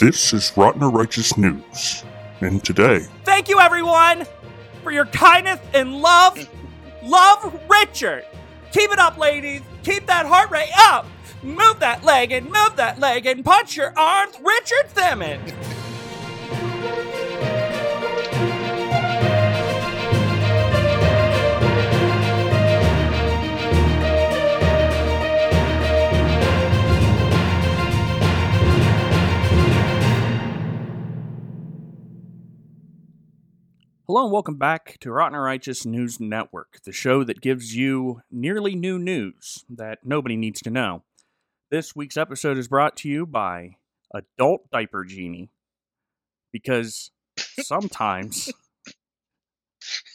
This is Rotten or Righteous News, and today, Thank you, everyone, for your kindness and love. Love Richard. Keep it up, ladies. Keep that heart rate up. Move that leg and move that leg and punch your arms, Richard Simmons. Hello and welcome back to Rotten Righteous News Network, the show that gives you nearly new news that nobody needs to know. This week's episode is brought to you by Adult Diaper Genie because sometimes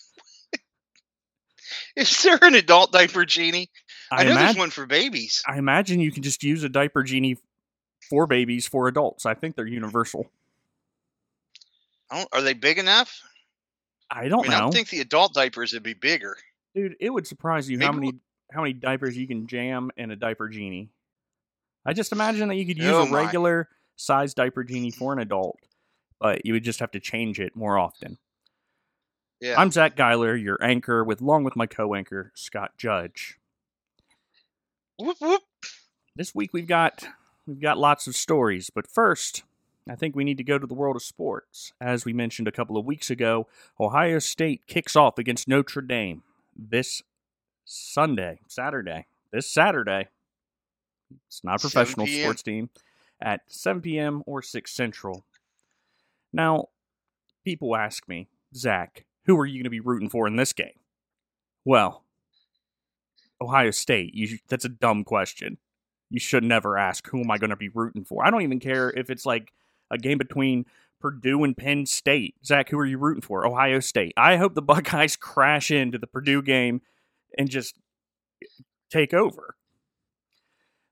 Is there an adult diaper genie? I, I, know there's one for babies. I imagine you can just use a diaper genie for babies for adults. I think they're universal. Oh, are they big enough? I I don't mean, I know, don't think the adult diapers would be bigger. dude. It would surprise you how Maybe many how many diapers you can jam in a diaper genie. I just imagine that you could use Oh a regular size diaper genie for an adult, but you would just have to change it more often. Yeah. I'm Zach Geiler, your anchor, with along with my co-anchor Scott Judge. whoop whoop. This week we've got we've got lots of stories, but first, I think we need to go to the world of sports. As we mentioned a couple of weeks ago, Ohio State kicks off against Notre Dame this Sunday, Saturday. This Saturday. It's not a professional sports team at 7 p.m. or 6 Central. Now, people ask me, Zach, who are you going to be rooting for in this game? Well, Ohio State. You, that's a dumb question. You should never ask, who am I going to be rooting for? I don't even care if it's like a game between Purdue and Penn State. Zach, who are you rooting for? Ohio State. I hope the Buckeyes crash into the Purdue game and just take over.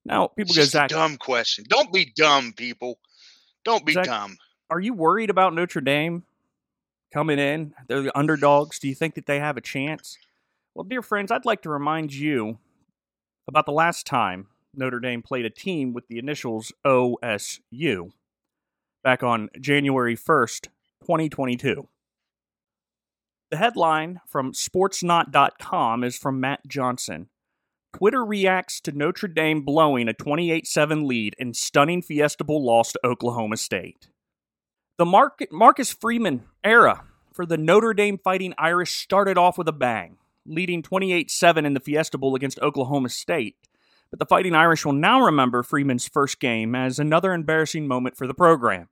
Now, people go, Zach, dumb question. Don't be dumb, people. Don't be Zach- dumb. are you worried about Notre Dame coming in? They're the underdogs. Do you think that they have a chance? Well, dear friends, I'd like to remind you about the last time Notre Dame played a team with the initials OSU back on January 1st, 2022. The headline from sportsnaut.com is from Matt Johnson. Twitter reacts to Notre Dame blowing a 28 7 lead in stunning Fiesta Bowl loss to Oklahoma State. The Mark- Marcus Freeman era for the Notre Dame Fighting Irish started off with a bang, leading 28 7 in the Fiesta Bowl against Oklahoma State. But the Fighting Irish will now remember Freeman's first game as another embarrassing moment for the program.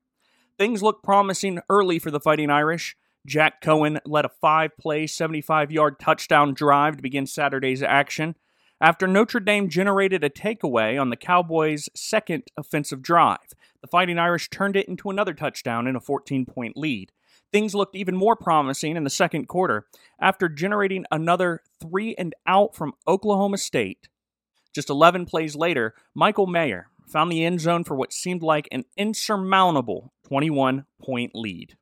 Things looked promising early for the Fighting Irish. Jack Coan led a five play, 75 yard touchdown drive to begin Saturday's action after Notre Dame generated a takeaway on the Cowboys' second offensive drive. The Fighting Irish turned it into another touchdown in a 14 point lead. Things looked even more promising in the second quarter after generating another three and out from Oklahoma State. Just 11 plays later, Michael Mayer found the end zone for what seemed like an insurmountable 21 point lead.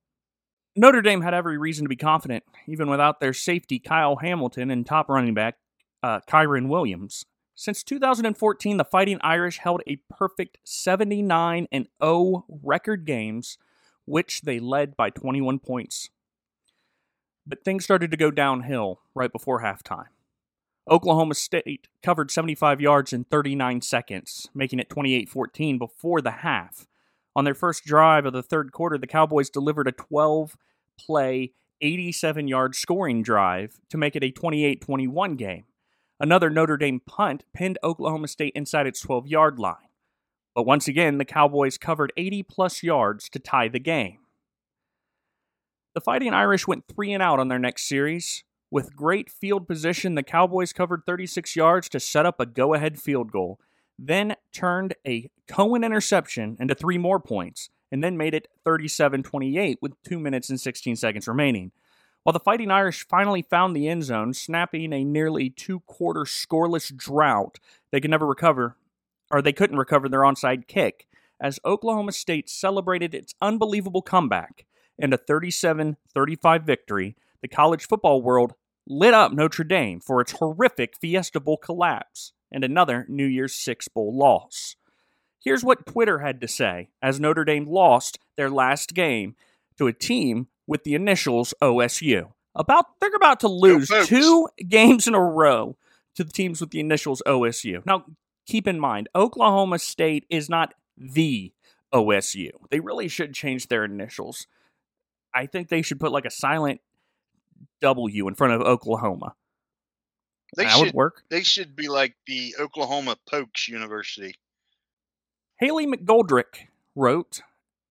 Notre Dame had every reason to be confident, even without their safety Kyle Hamilton and top running back uh, Kyren Williams. Since 2014, the Fighting Irish held a perfect 79 and 0 record games, which they led by 21 points. But things started to go downhill right before halftime. Oklahoma State covered 75 yards in 39 seconds, making it 28 14 before the half. On their first drive of the third quarter, the Cowboys delivered a 12 play, 87 yard scoring drive to make it a 28 21 game. Another Notre Dame punt pinned Oklahoma State inside its 12 yard line. But once again, the Cowboys covered 80 plus yards to tie the game. The Fighting Irish went three and out on their next series. With great field position, the Cowboys covered 36 yards to set up a go ahead field goal, then turned a Coan interception into three more points, and then made it 37 28 with 2 minutes and 16 seconds remaining. While the Fighting Irish finally found the end zone, snapping a nearly two quarter scoreless drought, they could never recover, or they couldn't recover their onside kick, as Oklahoma State celebrated its unbelievable comeback and a 37 35 victory. The college football world lit up Notre Dame for its horrific Fiesta Bowl collapse and another New Year's Six Bowl loss. Here's what Twitter had to say as Notre Dame lost their last game to a team with the initials OSU. About they're about to lose two games in a row to the teams with the initials OSU. Now, keep in mind, Oklahoma State is not the OSU. They really should change their initials. I think they should put like a silent W in front of Oklahoma. They that would work. they should be like the Oklahoma Pokes University. Haley McGoldrick wrote,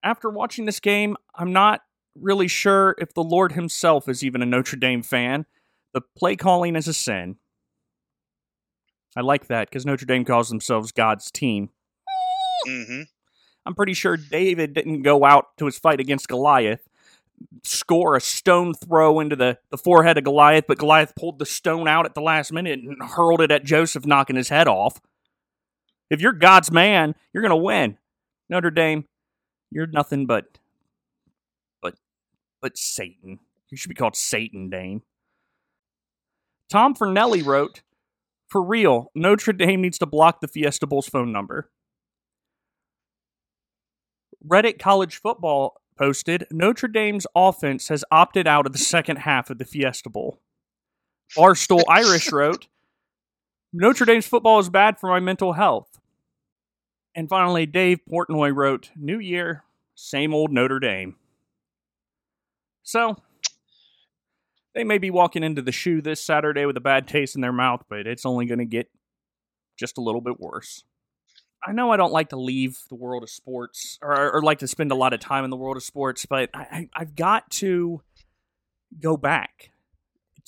After watching this game, I'm not really sure if the Lord himself is even a Notre Dame fan. The play calling is a sin. I like that because Notre Dame calls themselves God's team. hmm I'm pretty sure David didn't go out to his fight against Goliath, score a stone throw into the, the forehead of Goliath, but Goliath pulled the stone out at the last minute and hurled it at Joseph, knocking his head off. If you're God's man, you're going to win. Notre Dame, you're nothing but, but, but Satan. You should be called Satan Dame. Tom Fernelli wrote, For real, Notre Dame needs to block the Fiesta Bowl's phone number. Reddit College Football posted Notre Dame's offense has opted out of the second half of the Fiesta Bowl. Barstool Irish wrote Notre Dame's football is bad for my mental health. And finally, Dave Portnoy wrote New Year, same old Notre Dame. So, they may be walking into the shoe this Saturday with a bad taste in their mouth, but it's only going to get just a little bit worse. I know I don't like to leave the world of sports or, or like to spend a lot of time in the world of sports, but I, I, I've got to go back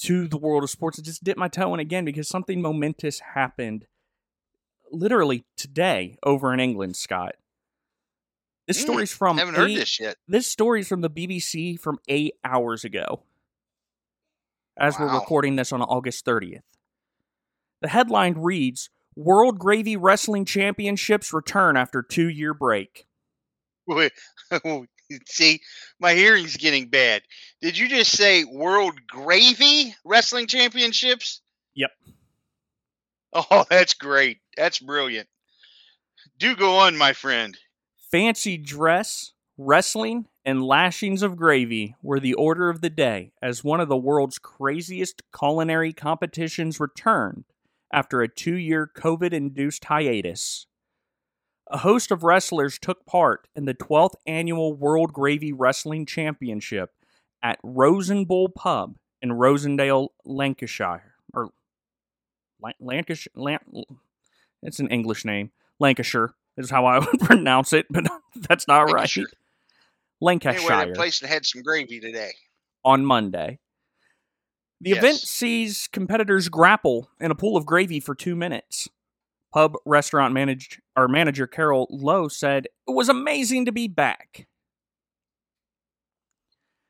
to the world of sports and just dip my toe in again because something momentous happened literally today over in England, Scott. This Mm, story's from Haven't heard this yet. this story's from the BBC from eight hours ago. As we're recording this on August 30th. The headline reads World Gravy Wrestling Championships return after two year break. See, my hearing's getting bad. Did you just say World Gravy Wrestling Championships? Yep. Oh, that's great. That's brilliant. Do go on, my friend. Fancy dress, wrestling, and lashings of gravy were the order of the day as one of the world's craziest culinary competitions returned after a two year COVID induced hiatus. A host of wrestlers took part in the 12th annual World Gravy Wrestling Championship at Rose 'n' Bowl Pub in Rossendale, Lancashire. Or Lan- Lancashire? Lan- it's an English name. Lancashire is how I would pronounce it, but that's not right. Lancashire. Lancashire Anyway, that place that had some gravy today. on Monday. The event sees competitors grapple in a pool of gravy for two minutes. Pub restaurant managed or manager Carol Lowe said it was amazing to be back.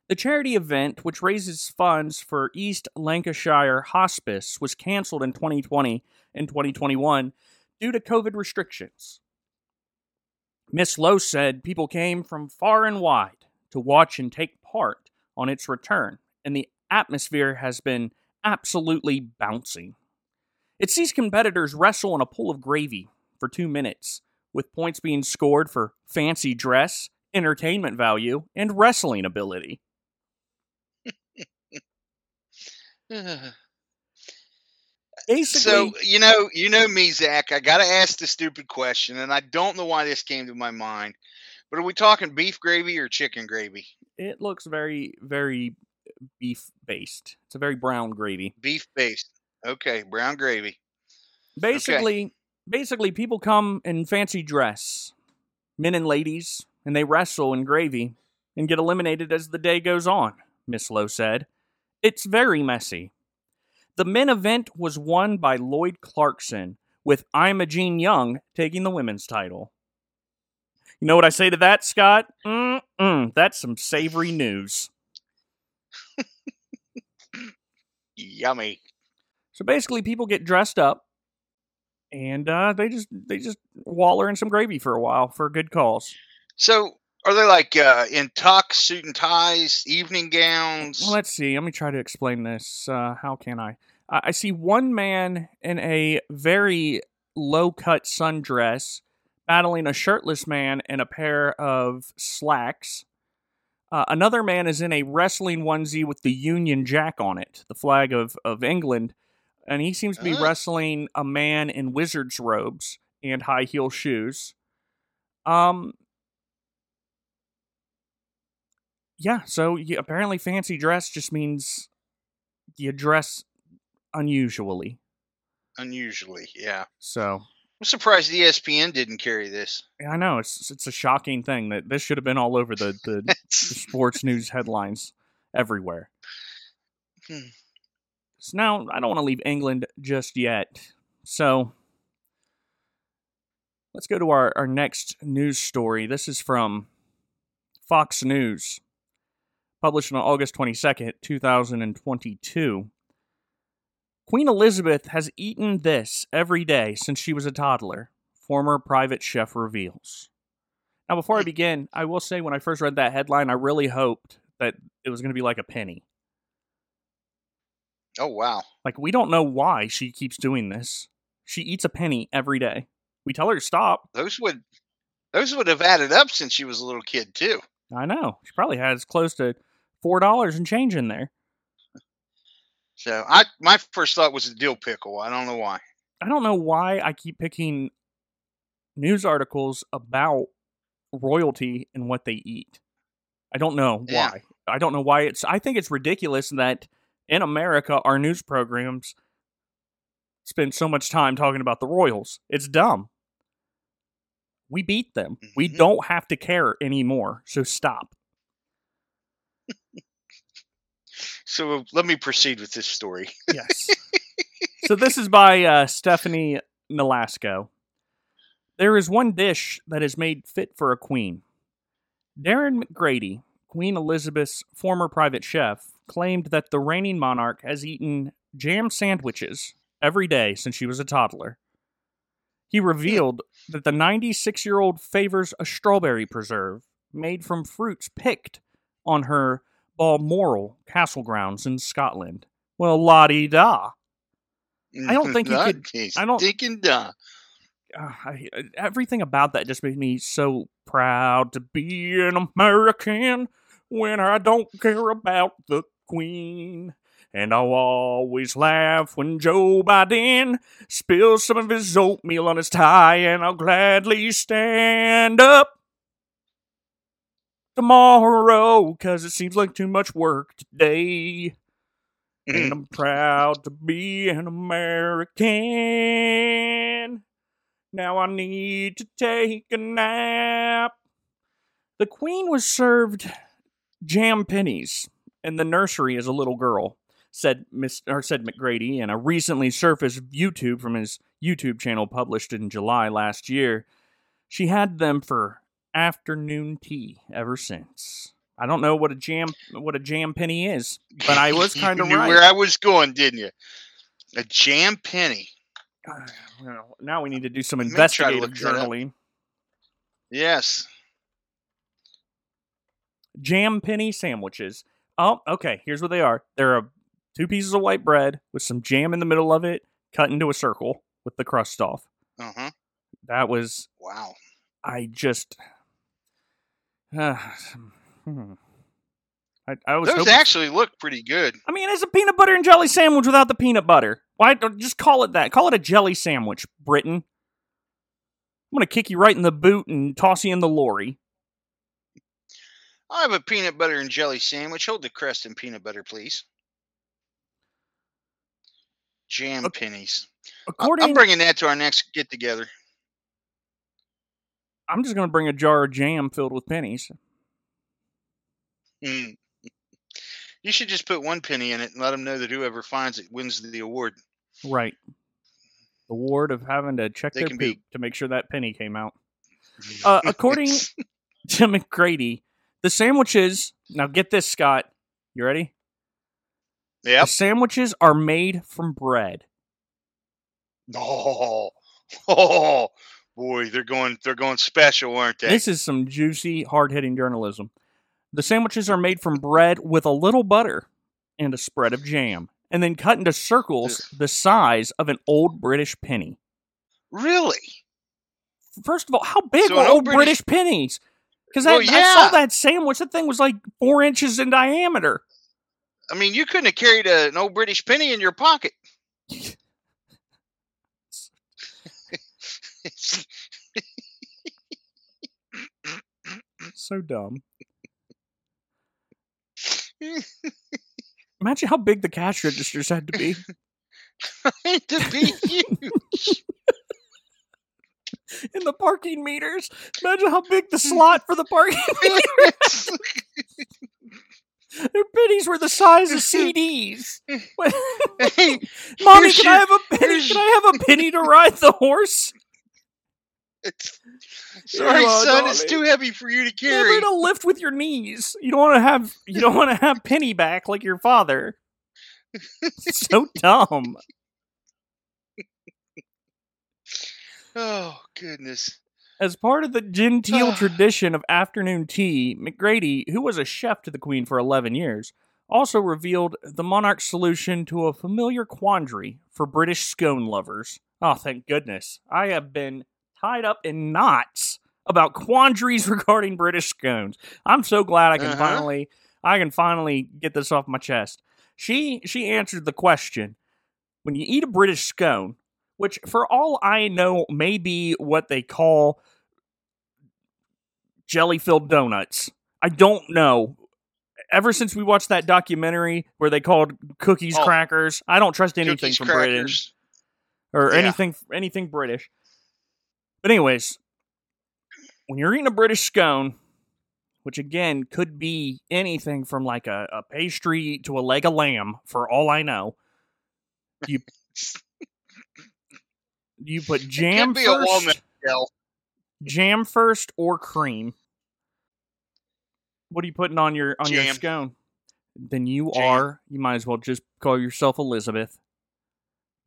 The charity event, which raises funds for East Lancashire Hospice, was canceled in 2020 and 2021 due to COVID restrictions. Miss Lowe said people came from far and wide to watch and take part on its return, and the atmosphere has been absolutely bouncing. It sees competitors wrestle in a pool of gravy for two minutes, with points being scored for fancy dress, entertainment value, and wrestling ability. Basically, so you know, you know me, Zach. I got to ask the stupid question, and I don't know why this came to my mind. But are we talking beef gravy or chicken gravy? it looks very, very beef based. It's a very brown gravy. Beef based. Okay, brown gravy. Basically, basically, people come in fancy dress, men and ladies, and they wrestle in gravy and get eliminated as the day goes on. Miss Lowe said, "It's very messy." The men event was won by Lloyd Clarkson, with Imogene Young taking the women's title. You know what I say to that, Scott? Mm-mm, that's some savory news. Yummy. So basically, people get dressed up, and uh, they just they just waller in some gravy for a while for a good cause. So are they like uh, in tux, suit and ties, evening gowns? Well, let's see. Let me try to explain this. Uh, how can I? I? I see one man in a very low cut sundress battling a shirtless man in a pair of slacks. Uh, another man is in a wrestling onesie with the Union Jack on it, the flag of, of England, and he seems to be Ah. wrestling a man in wizard's robes and high heel shoes. Um, yeah, so you, apparently fancy dress just means you dress unusually. Unusually, yeah. So I'm surprised ESPN didn't carry this. Yeah, I know it's it's a shocking thing that this should have been all over the the, the sports news headlines everywhere. Hmm. So now I don't want to leave England just yet. So let's go to our, our next news story. This is from Fox News, published on August 22nd, 2022. Queen Elizabeth has eaten this every day since she was a toddler, former private chef reveals. Now, before I begin, I will say when I first read that headline, I really hoped that it was going to be like a penny. Oh wow. Like, we don't know why she keeps doing this. She eats a penny every day. We tell her to stop. Those would those would have added up since she was a little kid too. I know. She probably has close to $4 and change in there. So I my first thought was a dill pickle. I don't know why. I don't know why I keep picking news articles about royalty and what they eat. I don't know Yeah. why. I don't know why it's I think it's ridiculous that in America our news programs spend so much time talking about the royals. It's dumb. We beat them. We Mhm. don't have to care anymore. So stop. So let me proceed with this story. Yes. so this is by uh, Stephanie Nolasco. There is one dish that is made fit for a queen. Darren McGrady, Queen Elizabeth's former private chef, claimed that the reigning monarch has eaten jam sandwiches every day since she was a toddler. He revealed that the 96 year old favors a strawberry preserve made from fruits picked on her Balmoral castle grounds in Scotland. Well, la di da. I don't think you could- I don't- dumb. uh, I, everything about that just made me so proud to be an American when I don't care about the Queen. And I'll always laugh when Joe Biden spills some of his oatmeal on his tie, and I'll gladly stand up tomorrow because it seems like too much work today. And I'm mm. proud to be an American. Now I need to take a nap. The Queen was served jam pennies in the nursery as a little girl, said Miss or said McGrady in a recently surfaced YouTube from his YouTube channel published in July last year. She had them for afternoon tea ever since. I don't know what a jam what a jam penny is, but I was kind of right. where I was going, didn't you? A jam penny. Uh, well, now we need to do some Let me try to investigative look that up. journaling. Yes. Jam penny sandwiches. Oh, okay. Here's what they are. They're a, two pieces of white bread with some jam in the middle of it, cut into a circle with the crust off. Uh huh. That was. Wow. I just. Uh, hmm. I, I was Those hoping. actually look pretty good. I mean, it's a peanut butter and jelly sandwich without the peanut butter. Why don't just call it that? Call it a jelly sandwich, Britain. I'm gonna kick you right in the boot and toss you in the lorry. I'll have a peanut butter and jelly sandwich. Hold the crust and peanut butter, please. Jam Okay. pennies. I- According, I'm bringing that to our next get together. I'm just gonna bring a jar of jam filled with pennies. Hmm. You should just put one penny in it and let them know that whoever finds it wins the award. Right. The ward of having to check They their poop be- to make sure that penny came out. Uh, according to McGrady, the sandwiches. Now get this, Scott. You ready? yep. The sandwiches are made from bread. Oh, oh, boy, they're going, they're going special, aren't they? This is some juicy, hard hitting journalism. The sandwiches are made from bread with a little butter and a spread of jam, and then cut into circles the size of an old British penny. really? First of all, how big So were old old British, pennies? Because Well, I, I saw that sandwich. That thing was like four inches in diameter. I mean, you couldn't have carried a, an old British penny in your pocket. So dumb. Imagine how big the cash registers had to be. Had to be huge. in the parking meters. Imagine how big the slot for the parking meters. Their pennies were the size of CDs. Hey, Mommy, can I have a penny? Can I have a penny to ride the horse? Sorry, you are, son, it's too heavy for you to carry. Never carry. to lift with your knees. You don't want to have. You don't want to have penny back like your father. so dumb. Oh goodness. As part of the genteel Ah. tradition of afternoon tea, McGrady, who was a chef to the Queen for 11 years, also revealed the monarch's solution to a familiar quandary for British scone lovers. Oh, thank goodness. I have been tied up in knots about quandaries regarding British scones. I'm so glad I can Uh-huh. finally I can finally get this off my chest. She she answered the question. When you eat a British scone, which for all I know may be what they call jelly filled donuts. I don't know. Ever since we watched that documentary where they called cookies Oh. crackers, I don't trust anything from Britain or Yeah. anything anything British. But anyways, when you're eating a British scone, which again could be anything from like a, a pastry to a leg of lamb, for all I know, you you put jam be a walnut first, shell. jam first or cream. What are you putting on your on your scone? Then you Jam. are. You might as well just call yourself Elizabeth.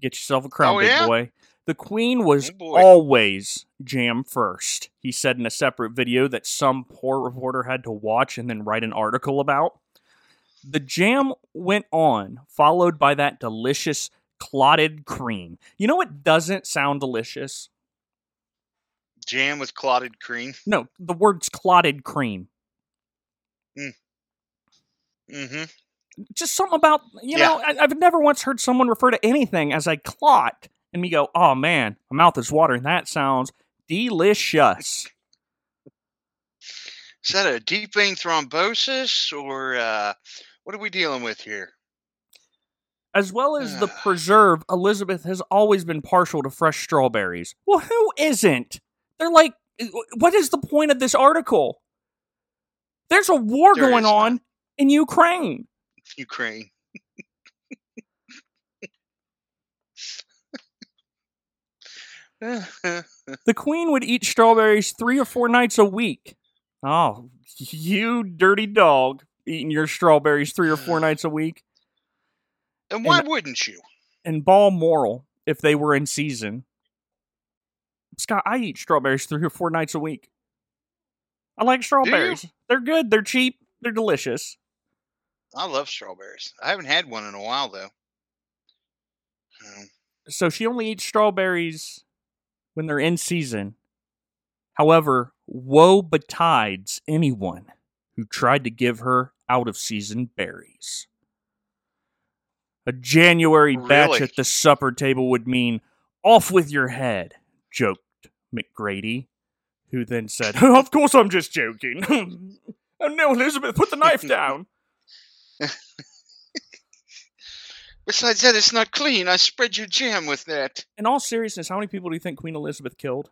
Get yourself a crown, Oh, big yeah? boy. The queen was Oh, always jam first. He said in a separate video that some poor reporter had to watch and then write an article about. The jam went on, followed by that delicious clotted cream. You know what doesn't sound delicious? Jam with clotted cream. No, the words clotted cream. Mm-hmm. Just something about you Yeah. know I, I've never once heard someone refer to anything as a clot and me go, oh man, my mouth is watering. That sounds delicious. Is that a deep vein thrombosis or uh, what are we dealing with here? As well as the preserve, Elizabeth has always been partial to fresh strawberries. Well, who isn't? They're like, what is the point of this article? There's a war There going on in Ukraine. Ukraine. The queen would eat strawberries three or four nights a week. Oh, you dirty dog, eating your strawberries three or four nights a week. and why wouldn't you? And Balmoral, if they were in season. Scott, I eat strawberries three or four nights a week. I like strawberries. They're good. They're cheap. They're delicious. I love strawberries. I haven't had one in a while though. Um, So she only eats strawberries when they're in season. However, woe betides anyone who tried to give her out of season berries. A January batch at the supper table would mean off with your head, joked McGrady, who then said, Of course I'm just joking. oh no, Elizabeth, put the knife down. Besides that, it's not clean. I spread your jam with that. In all seriousness, how many people do you think Queen Elizabeth killed?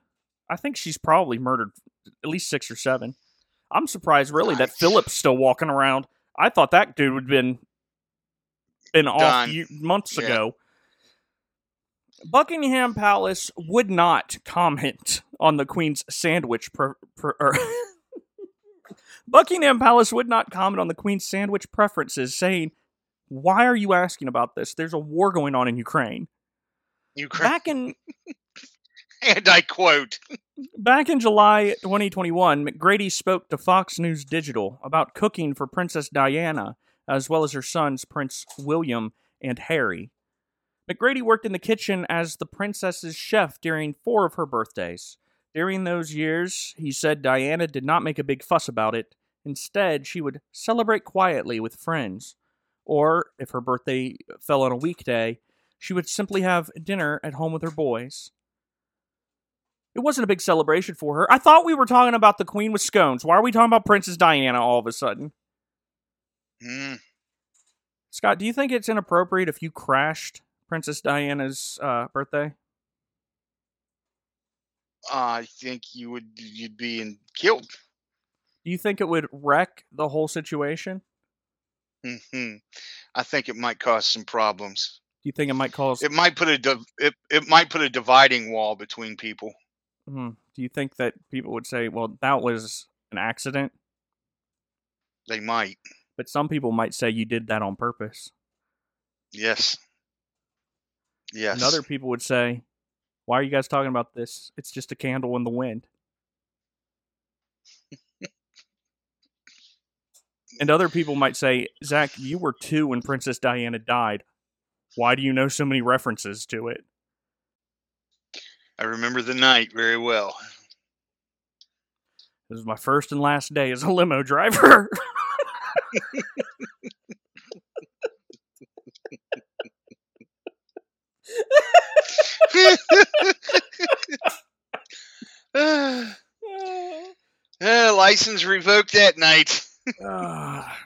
I think she's probably murdered at least six or seven. I'm surprised, really, that. Philip's still walking around. I thought that dude would been been off Done. ye- months Yeah. ago. Buckingham Palace would not comment on the Queen's sandwich. Pre- pre- er- Buckingham Palace would not comment on the Queen's sandwich preferences, saying, "Why are you asking about this? There's a war going on in Ukraine." Ukraine. Back in And I quote. Back in July 2021, McGrady spoke to Fox News Digital about cooking for Princess Diana, as well as her sons, Prince William and Harry. McGrady worked in the kitchen as the princess's chef during four of her birthdays. During those years, he said Diana did not make a big fuss about it. Instead, she would celebrate quietly with friends. Or, if her birthday fell on a weekday, she would simply have dinner at home with her boys. It wasn't a big celebration for her. I thought we were talking about the Queen with scones. Why are we talking about Princess Diana all of a sudden? Hmm. Scott, do you think it's inappropriate if you crashed Princess Diana's uh, birthday? I think you would you'd be in, killed. Do you think it would wreck the whole situation? hmm I think it might cause some problems. Do you think it might cause? It might put a div- it, it might put a dividing wall between people. Mhm. Do you think that people would say, "Well, that was an accident," They might. but some people might say you did that on purpose? Yes. Yes. And other people would say, "Why are you guys talking about this? It's just a candle in the wind." and other people might say, "Zach, you were two when Princess Diana died. Why do you know so many references to it?" I remember the night very well. This is my first and last day as a limo driver. uh, license revoked that night. Ah.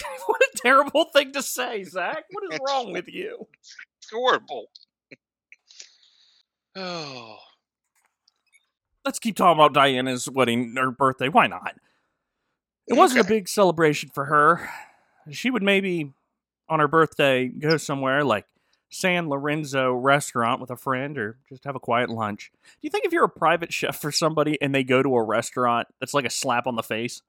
what a terrible thing to say, Zach. What is wrong with you? It's horrible. Oh. Let's keep talking about Diana's wedding or birthday. Why not? It wasn't a big celebration for her. She would maybe, on her birthday, go somewhere like San Lorenzo restaurant with a friend or just have a quiet lunch. Do you think if you're a private chef for somebody and they go to a restaurant, that's like a slap on the face?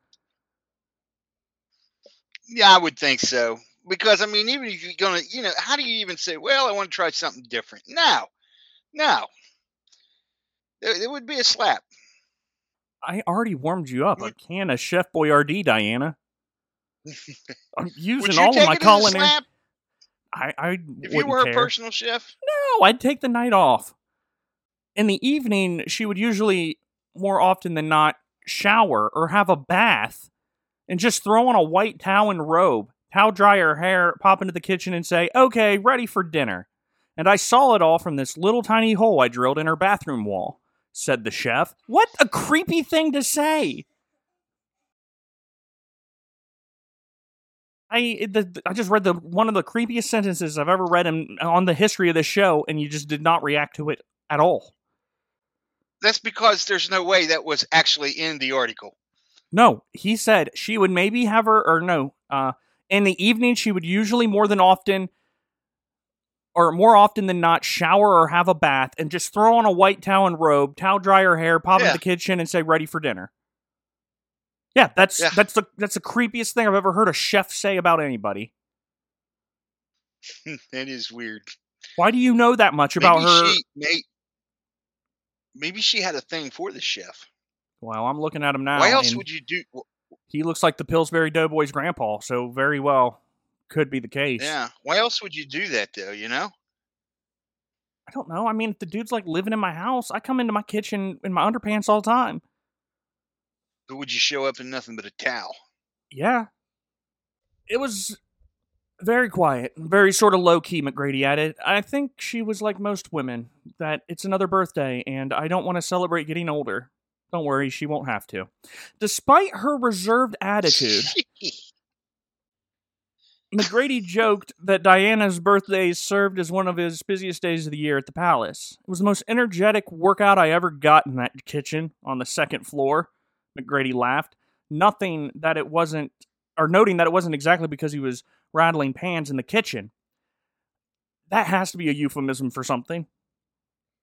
Yeah, I would think so. Because I mean, even if you're gonna, you know, how do you even say, "Well, I want to try something different"? No, no. It, would be a slap. I already warmed you up. A can of Chef Boyardee, Diana. I'm using all of my culinary. I, I if you were care. a personal chef? No, I'd take the night off. In the evening, she would usually, more often than not, shower or have a bath and just throw on a white towel and robe, towel dry her hair, pop into the kitchen and say, okay, ready for dinner. And I saw it all from this little tiny hole I drilled in her bathroom wall, said the chef. What a creepy thing to say. I the, I just read the one of the creepiest sentences I've ever read in, on the history of this show, and you just did not react to it at all. That's because there's no way that was actually in the article. No, he said she would maybe have her, or no, uh, in the evening she would usually more than often, or more often than not, shower or have a bath and just throw on a white towel and robe, towel dry her hair, pop Yeah. into the kitchen, and say ready for dinner. Yeah, that's Yeah. that's the that's the creepiest thing I've ever heard a chef say about anybody. that is weird. Why do you know that much about maybe her? She, may, maybe she had a thing for the chef. Well, I'm looking at him now. Why else would you do? he looks like the Pillsbury Doughboy's grandpa, so very well could be the case. Yeah. Why else would you do that though? You know. I don't know. I mean, if the dude's like living in my house, I come into my kitchen in my underpants all the time. But would you show up in nothing but a towel? Yeah. It was very quiet, very sort of low key, McGrady added. I think she was like most women, that it's another birthday and I don't want to celebrate getting older. Don't worry, she won't have to. Despite her reserved attitude, McGrady joked that Diana's birthday served as one of his busiest days of the year at the palace. It was the most energetic workout I ever got in that kitchen on the second floor. McGrady laughed, nothing that it wasn't, or noting that it wasn't exactly because he was rattling pans in the kitchen. That has to be a euphemism for something.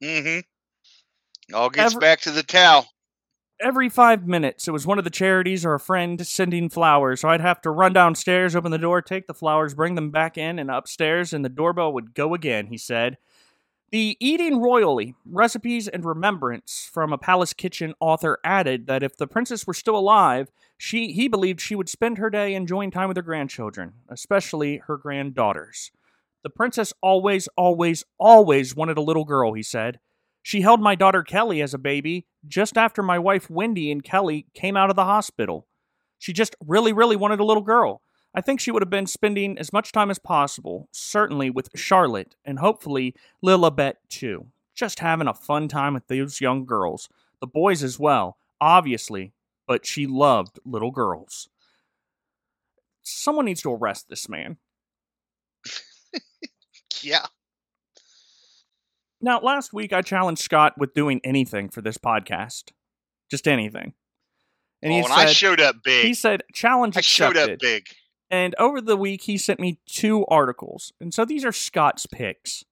mm-hmm. All gets Ever- back to the towel. every five minutes, it was one of the charities or a friend sending flowers. So I'd have to run downstairs, open the door, take the flowers, bring them back in, and upstairs, and the doorbell would go again, he said. The Eating Royally Recipes and Remembrance from a Palace Kitchen author added that if the princess were still alive, she he believed she would spend her day enjoying time with her grandchildren, especially her granddaughters. The princess always, always, always wanted a little girl, he said. She held my daughter Kelly as a baby just after my wife Wendy and Kelly came out of the hospital. She just really, really wanted a little girl. I think she would have been spending as much time as possible, certainly with Charlotte and hopefully Lilibet too. Just having a fun time with those young girls. The boys as well, obviously, but she loved little girls. Someone needs to arrest this man. Yeah. Now, last week I challenged Scott with doing anything for this podcast. Just anything. And oh, he and said, I showed up big. he said, challenge accepted. I showed up big. And over the week, he sent me two articles. And so these are Scott's picks.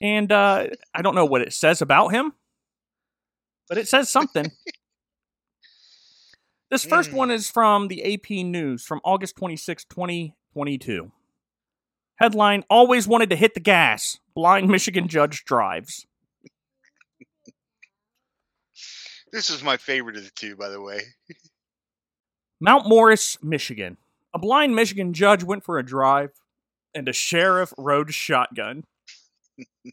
And uh, I don't know what it says about him, but it says something. this first one is from the AP News from August 26, 2022. Headline Always wanted to hit the gas. Blind Michigan judge drives. This is my favorite of the two, by the way. Mount Morris, Michigan. A blind Michigan judge went for a drive, and a sheriff rode shotgun.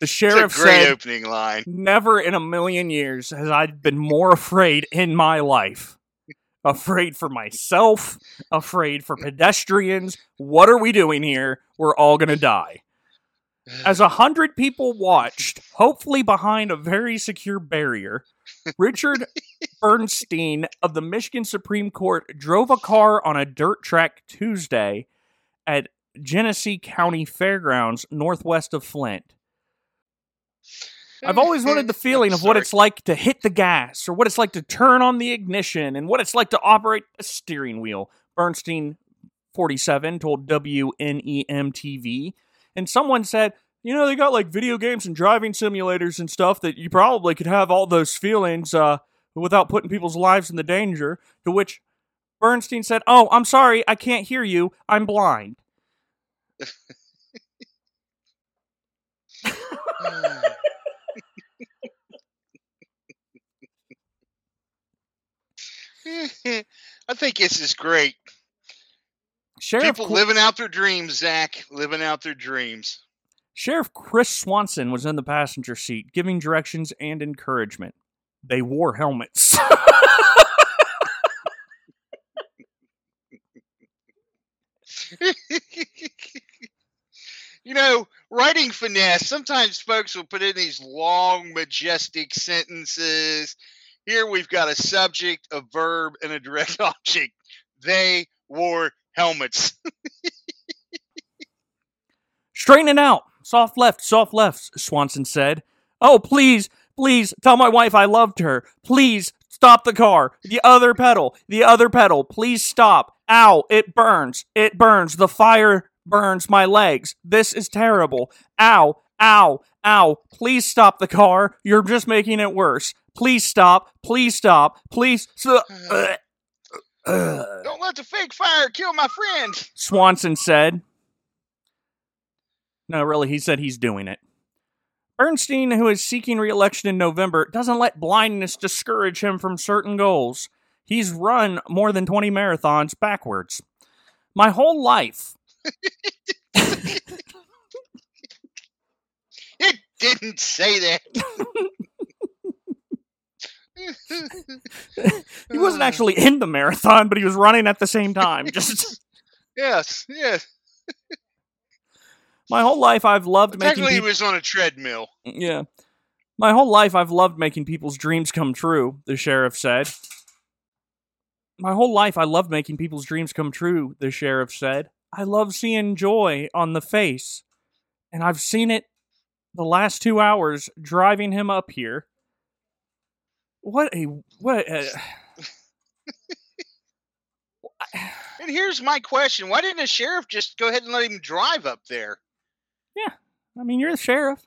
the sheriff it's a great said, opening line. Never in a million years has I been more afraid in my life. Afraid for myself, afraid for pedestrians. What are we doing here? We're all gonna die. As a hundred people watched, hopefully behind a very secure barrier, Richard Bernstein of the Michigan Supreme Court drove a car on a dirt track Tuesday at Genesee County Fairgrounds, northwest of Flint. I've always wanted the feeling of what it's like to hit the gas, or what it's like to turn on the ignition, and what it's like to operate a steering wheel. Bernstein, 47, told WNEM TV. And someone said, you know, they got like video games and driving simulators and stuff that you probably could have all those feelings uh, without putting people's lives in the danger. To which Bernstein said, Oh, I'm sorry, I can't hear you. I'm blind. I think this is great. Sheriff, People living out their dreams, Zach. Living out their dreams. Sheriff Chris Swanson was in the passenger seat, giving directions and encouragement. They wore helmets. you know, writing finesse, sometimes folks will put in these long, majestic sentences. Here we've got a subject, a verb, and a direct object. They wore helmets. Straighten it out. Soft left, soft left, Swanson said. Oh, please, please, tell my wife I loved her. Please, stop the car. The other pedal, the other pedal. Please stop. Ow, it burns. It burns. The fire burns my legs. This is terrible. Ow, ow, ow. Please stop the car. You're just making it worse. Please stop. Please stop. Please. St-. Ugh. Don't let the fake fire kill my friend. Swanson said. No, really, he said he's doing it. Bernstein, who is seeking re election in November, doesn't let blindness discourage him from certain goals. He's run more than 20 marathons backwards. My whole life. It didn't say that. He wasn't actually in the marathon, but he was running at the same time. Just Yes, yes. My whole life I've loved making Technically, he people was on a treadmill. Yeah. My whole life I've loved making people's dreams come true, the sheriff said. My whole life I love making people's dreams come true, the sheriff said. I love seeing joy on the face. And I've seen it the last two hours driving him up here. What a. What a. And here's my question: Why didn't the sheriff just go ahead and let him drive up there? I mean, you're the sheriff.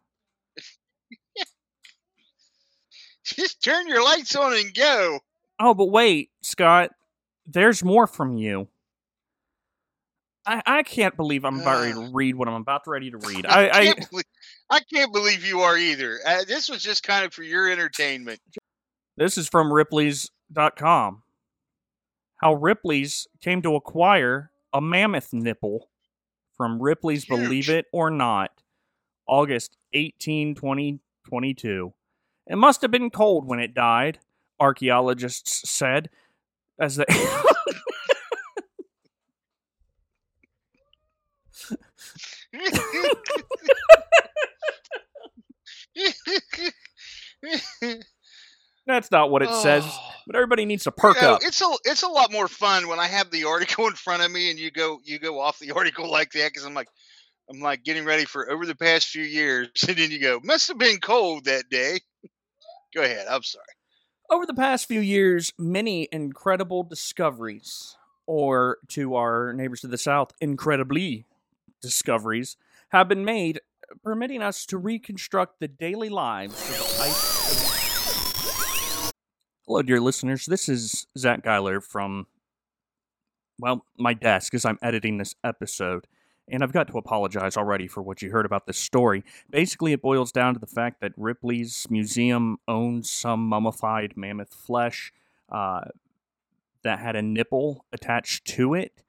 Just turn your lights on and go. Oh, but wait, Scott. There's more from you. I, I can't believe I'm about ready to read what I'm about to ready to read. I, I, can't believe, I can't believe you are either. Uh, this was just kind of for your entertainment. This is from Ripley's.com. How Ripley's came to acquire a mammoth nipple from Ripley's Huge. Believe It or Not, August 18, 20, 22. It must have been cold when it died, archaeologists said, as they. That's not what it says, Oh. Everybody needs to perk You know, up. It's a it's a lot more fun when I have the article in front of me and you go you go off the article like that because I'm like I'm like getting ready for over the past few years and then you go must have been cold that day. go ahead. I'm sorry. Over the past few years, many incredible discoveries, or to our neighbors to the south, incredibly discoveries, have been made, permitting us to reconstruct the daily lives of the ice. Hello, dear listeners. This is Zach Geiler from, well, my desk as I'm editing this episode. And I've got to apologize already for what you heard about this story. Basically, it boils down to the fact that Ripley's museum owns some mummified mammoth flesh uh, that had a nipple attached to it.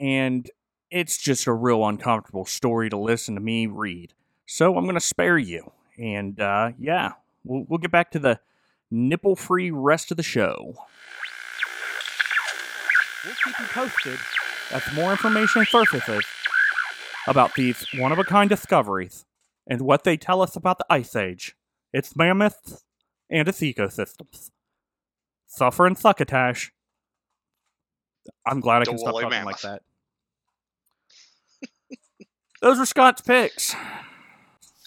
And it's just a real uncomfortable story to listen to me read. So I'm going to spare you. And uh, yeah, we'll, we'll get back to the nipple free rest of the show. We'll keep you posted as more information surfaces about these one of a kind discoveries and what they tell us about the Ice Age, its mammoths, and its ecosystems. Suffer and succotash. I'm glad I can The stop talking mammoth. like that. Those were Scott's picks.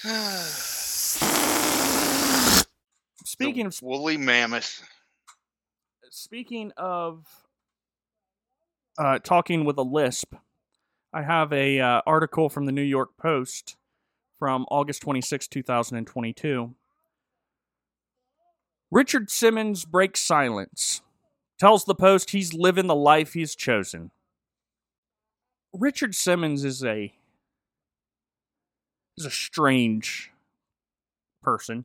Speaking The of woolly mammoth. speaking of uh, talking with a lisp, I have a uh, article from the New York Post from August 26, 2022. Richard Simmons breaks silence, tells the Post he's living the life he's chosen. Richard Simmons is a is a strange person.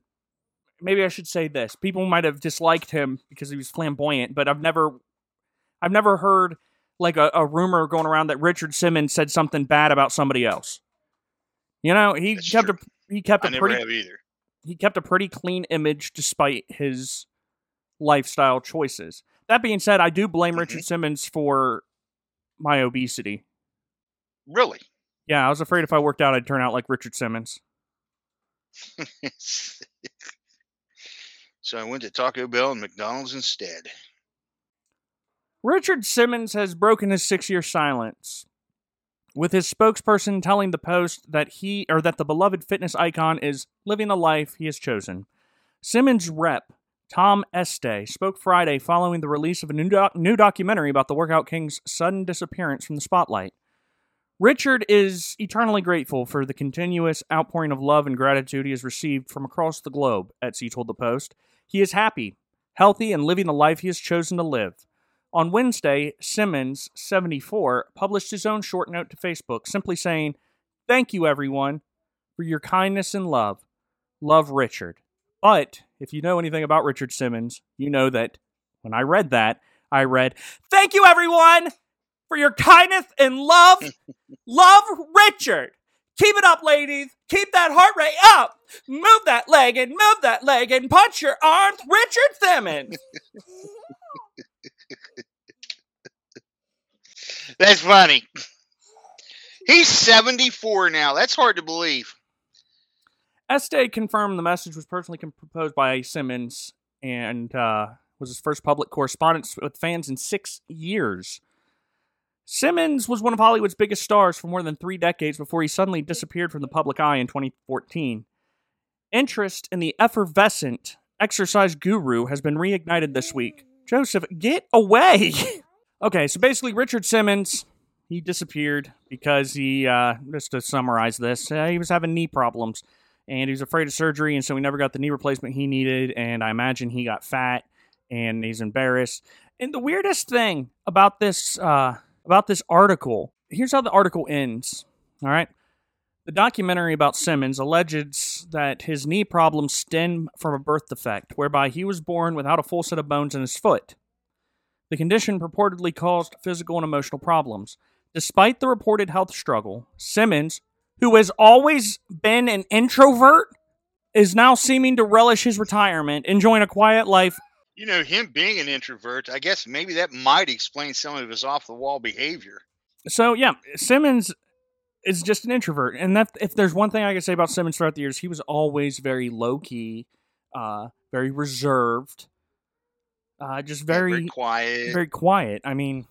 Maybe I should say this. People might have disliked him because he was flamboyant, but I've never I've never heard like a, a rumor going around that Richard Simmons said something bad about somebody else. You know, he That's kept true. a he kept I a never pretty have either. he kept a pretty clean image despite his lifestyle choices. That being said, I do blame Mhm. Richard Simmons for my obesity. Really? Yeah, I was afraid if I worked out, I'd turn out like Richard Simmons. so I went to Taco Bell and McDonald's instead. Richard Simmons has broken his six year silence, with his spokesperson telling the Post that he or that the beloved fitness icon is living the life he has chosen. Simmons' rep, Tom Estey, spoke Friday following the release of a new, doc- new documentary about the Workout King's sudden disappearance from the spotlight. Richard is eternally grateful for the continuous outpouring of love and gratitude he has received from across the globe, Estey told the Post. He is happy, healthy, and living the life he has chosen to live. On Wednesday, Simmons, 74, published his own short note to Facebook, simply saying, Thank you, everyone, for your kindness and love. Love Richard. But if you know anything about Richard Simmons, you know that when I read that, I read, Thank you, everyone, for your kindness and love. love Richard. Keep it up, ladies. Keep that heart rate up. Move that leg and move that leg and punch your arms, Richard Simmons. That's funny. He's 74 now. That's hard to believe. Estey confirmed the message was personally composed by Simmons and uh, was his first public correspondence with fans in six years. Simmons was one of Hollywood's biggest stars for more than three decades before he suddenly disappeared from the public eye in 2014. Interest in the effervescent exercise guru has been reignited this week. Joseph, get away! okay, so basically, Richard Simmons, he disappeared because he, uh, just to summarize this, uh, he was having knee problems and he was afraid of surgery, and so he never got the knee replacement he needed. And I imagine he got fat, and he's embarrassed. And the weirdest thing about this uh, about this article, here's how the article ends. All right, the documentary about Simmons alleges that his knee problems stem from a birth defect, whereby he was born without a full set of bones in his foot. The condition purportedly caused physical and emotional problems. Despite the reported health struggle, Simmons, who has always been an introvert, is now seeming to relish his retirement, enjoying a quiet life. You know, him being an introvert, I guess maybe that might explain some of his off the wall behavior. So yeah, Simmons is just an introvert, and that if there's one thing I can say about Simmons throughout the years, he was always very low key, uh, very reserved, uh, just very, very quiet, very quiet. I mean,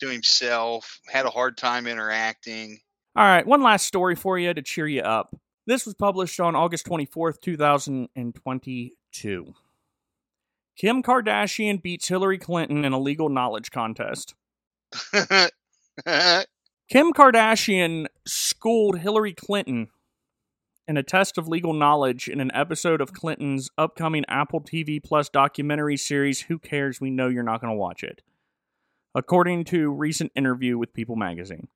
to himself, had a hard time interacting. All right, one last story for you to cheer you up. This was published on August 24th, 2022. Kim Kardashian beats Hillary Clinton in a legal knowledge contest. Kim Kardashian schooled Hillary Clinton in a test of legal knowledge in an episode of Clinton's upcoming Apple TV Plus documentary series, Who Cares? We Know You're Not Going to Watch It, according to recent interview with People magazine.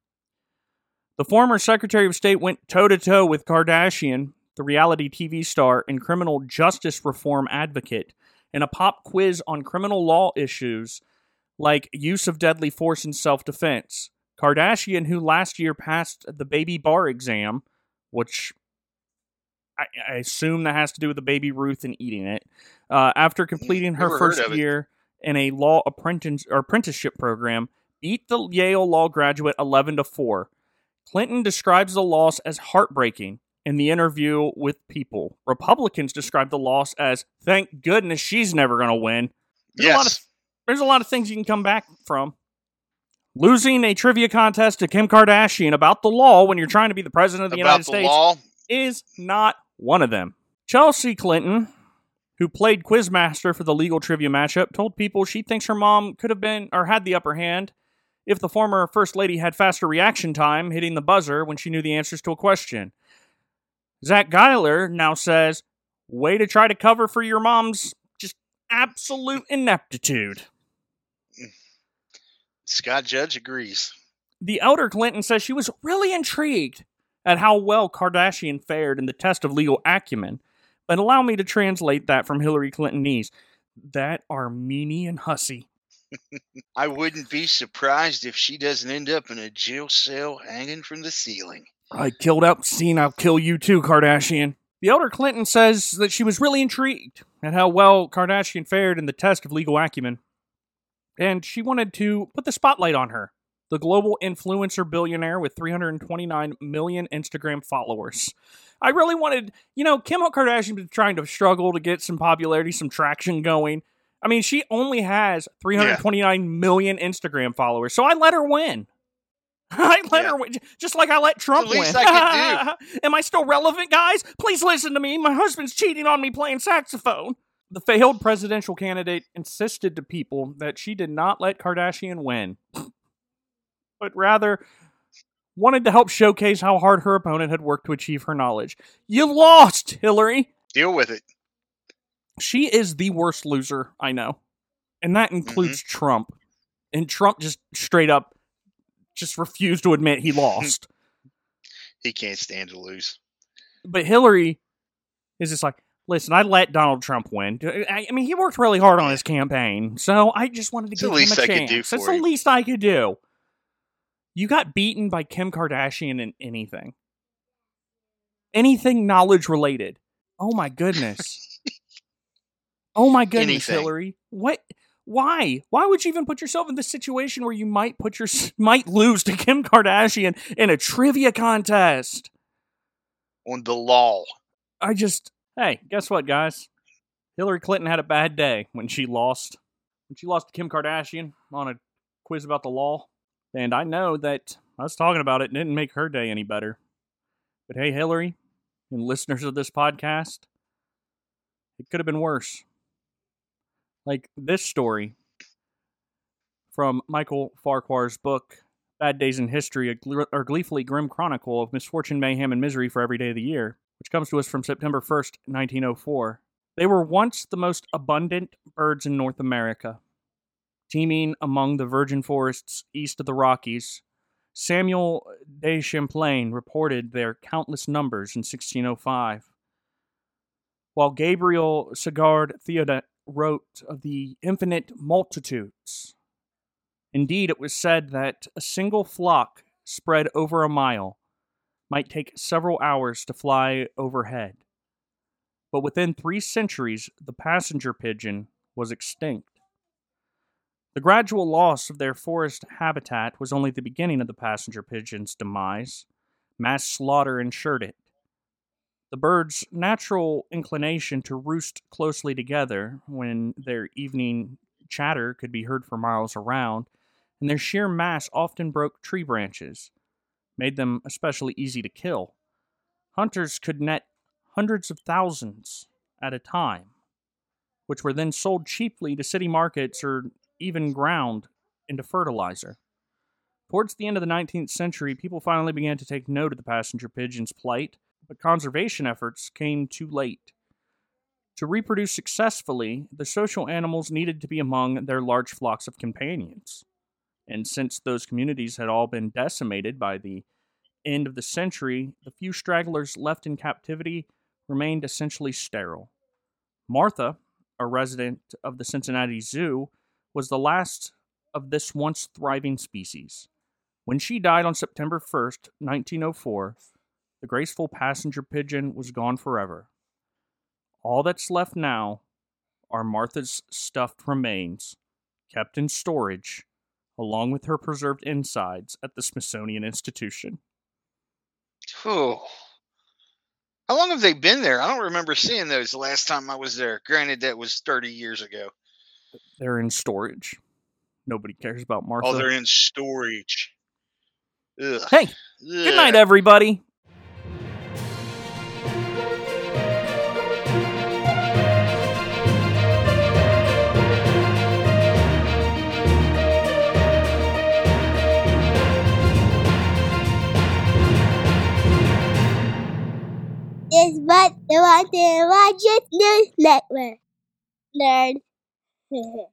The former Secretary of State went toe to toe with Kardashian, the reality TV star and criminal justice reform advocate, in a pop quiz on criminal law issues like use of deadly force in self defense. Kardashian, who last year passed the baby bar exam, which I, I, assume that has to do with the baby Ruth and eating it, uh, after completing her first year in a law apprentice or apprenticeship program, beat the Yale law graduate 11 to 4. Clinton describes the loss as heartbreaking in the interview with People. Republicans described the loss as thank goodness she's never going to win. There's yes. A lot of, there's a lot of things you can come back from. Losing a trivia contest to Kim Kardashian about the law when you're trying to be the president of the about United the States law? is not one of them. Chelsea Clinton, who played Quizmaster for the legal trivia matchup, told people she thinks her mom could have been or had the upper hand if the former First Lady had faster reaction time hitting the buzzer when she knew the answers to a question. Zach Geiler now says, way to try to cover for your mom's just absolute ineptitude. Scott Judge agrees. The elder Clinton says she was really intrigued at how well Kardashian fared in the test of legal acumen, but allow me to translate that from Hillary Clintonese. That Armenian hussy. I wouldn't be surprised if she doesn't end up in a jail cell hanging from the ceiling. I killed Epstein, I'll kill you too, Kardashian. The elder Clinton says that she was really intrigued at how well Kardashian fared in the test of legal acumen, and she wanted to put the spotlight on her, the global influencer billionaire with 329 million Instagram followers. I really wanted, you know, Kim Kardashian been trying to struggle to get some popularity, some traction going. I mean, she only has 329 yeah. million Instagram followers, so I let her win. I let yeah. her win, just like I let Trump win. I Am I still relevant, guys? Please listen to me. My husband's cheating on me playing saxophone. The failed presidential candidate insisted to people that she did not let Kardashian win, but rather wanted to help showcase how hard her opponent had worked to achieve her knowledge. You lost, Hillary. Deal with it. She is the worst loser I know. And that includes mm-hmm. Trump. And Trump just straight up just refused to admit he lost. he can't stand to lose. But Hillary is just like, listen, I let Donald Trump win. I, mean, he worked really hard on his campaign, so I just wanted to it's give him a I chance. That's the you. least I could do. You got beaten by Kim Kardashian in anything. Anything knowledge related. Oh my goodness. oh my goodness, Anything. Hillary. What why? Why would you even put yourself in this situation where you might put your might lose to Kim Kardashian in a trivia contest? On the law. I just hey, guess what, guys? Hillary Clinton had a bad day when she lost. When she lost to Kim Kardashian on a quiz about the law. And I know that us talking about it didn't make her day any better. But hey, Hillary, and listeners of this podcast, it could have been worse. Like this story from Michael Farquhar's book, Bad Days in History, a, gl- a gleefully grim chronicle of misfortune, mayhem, and misery for every day of the year, which comes to us from September 1st, 1904. They were once the most abundant birds in North America, teeming among the virgin forests east of the Rockies. Samuel de Champlain reported their countless numbers in 1605. While Gabriel Sagard Theodat wrote of the infinite multitudes. Indeed, it was said that a single flock spread over a mile might take several hours to fly overhead. But within three centuries, the passenger pigeon was extinct. The gradual loss of their forest habitat was only the beginning of the passenger pigeon's demise. Mass slaughter ensured it. The bird's natural inclination to roost closely together when their evening chatter could be heard for miles around, and their sheer mass often broke tree branches, made them especially easy to kill. Hunters could net hundreds of thousands at a time, which were then sold cheaply to city markets or even ground into fertilizer. Towards the end of the 19th century, people finally began to take note of the passenger pigeon's plight, but conservation efforts came too late. To reproduce successfully, the social animals needed to be among their large flocks of companions. And since those communities had all been decimated by the end of the century, the few stragglers left in captivity remained essentially sterile. Martha, a resident of the Cincinnati Zoo, was the last of this once thriving species. When she died on September 1st, 1904, the graceful passenger pigeon was gone forever. All that's left now are Martha's stuffed remains, kept in storage, along with her preserved insides at the Smithsonian Institution. Oh. How long have they been there? I don't remember seeing those the last time I was there. Granted, that was 30 years ago. They're in storage. Nobody cares about oh, Martha. Oh, they're in storage. Ugh. Hey, good night, everybody. Is what the Watch News Network. Nerd.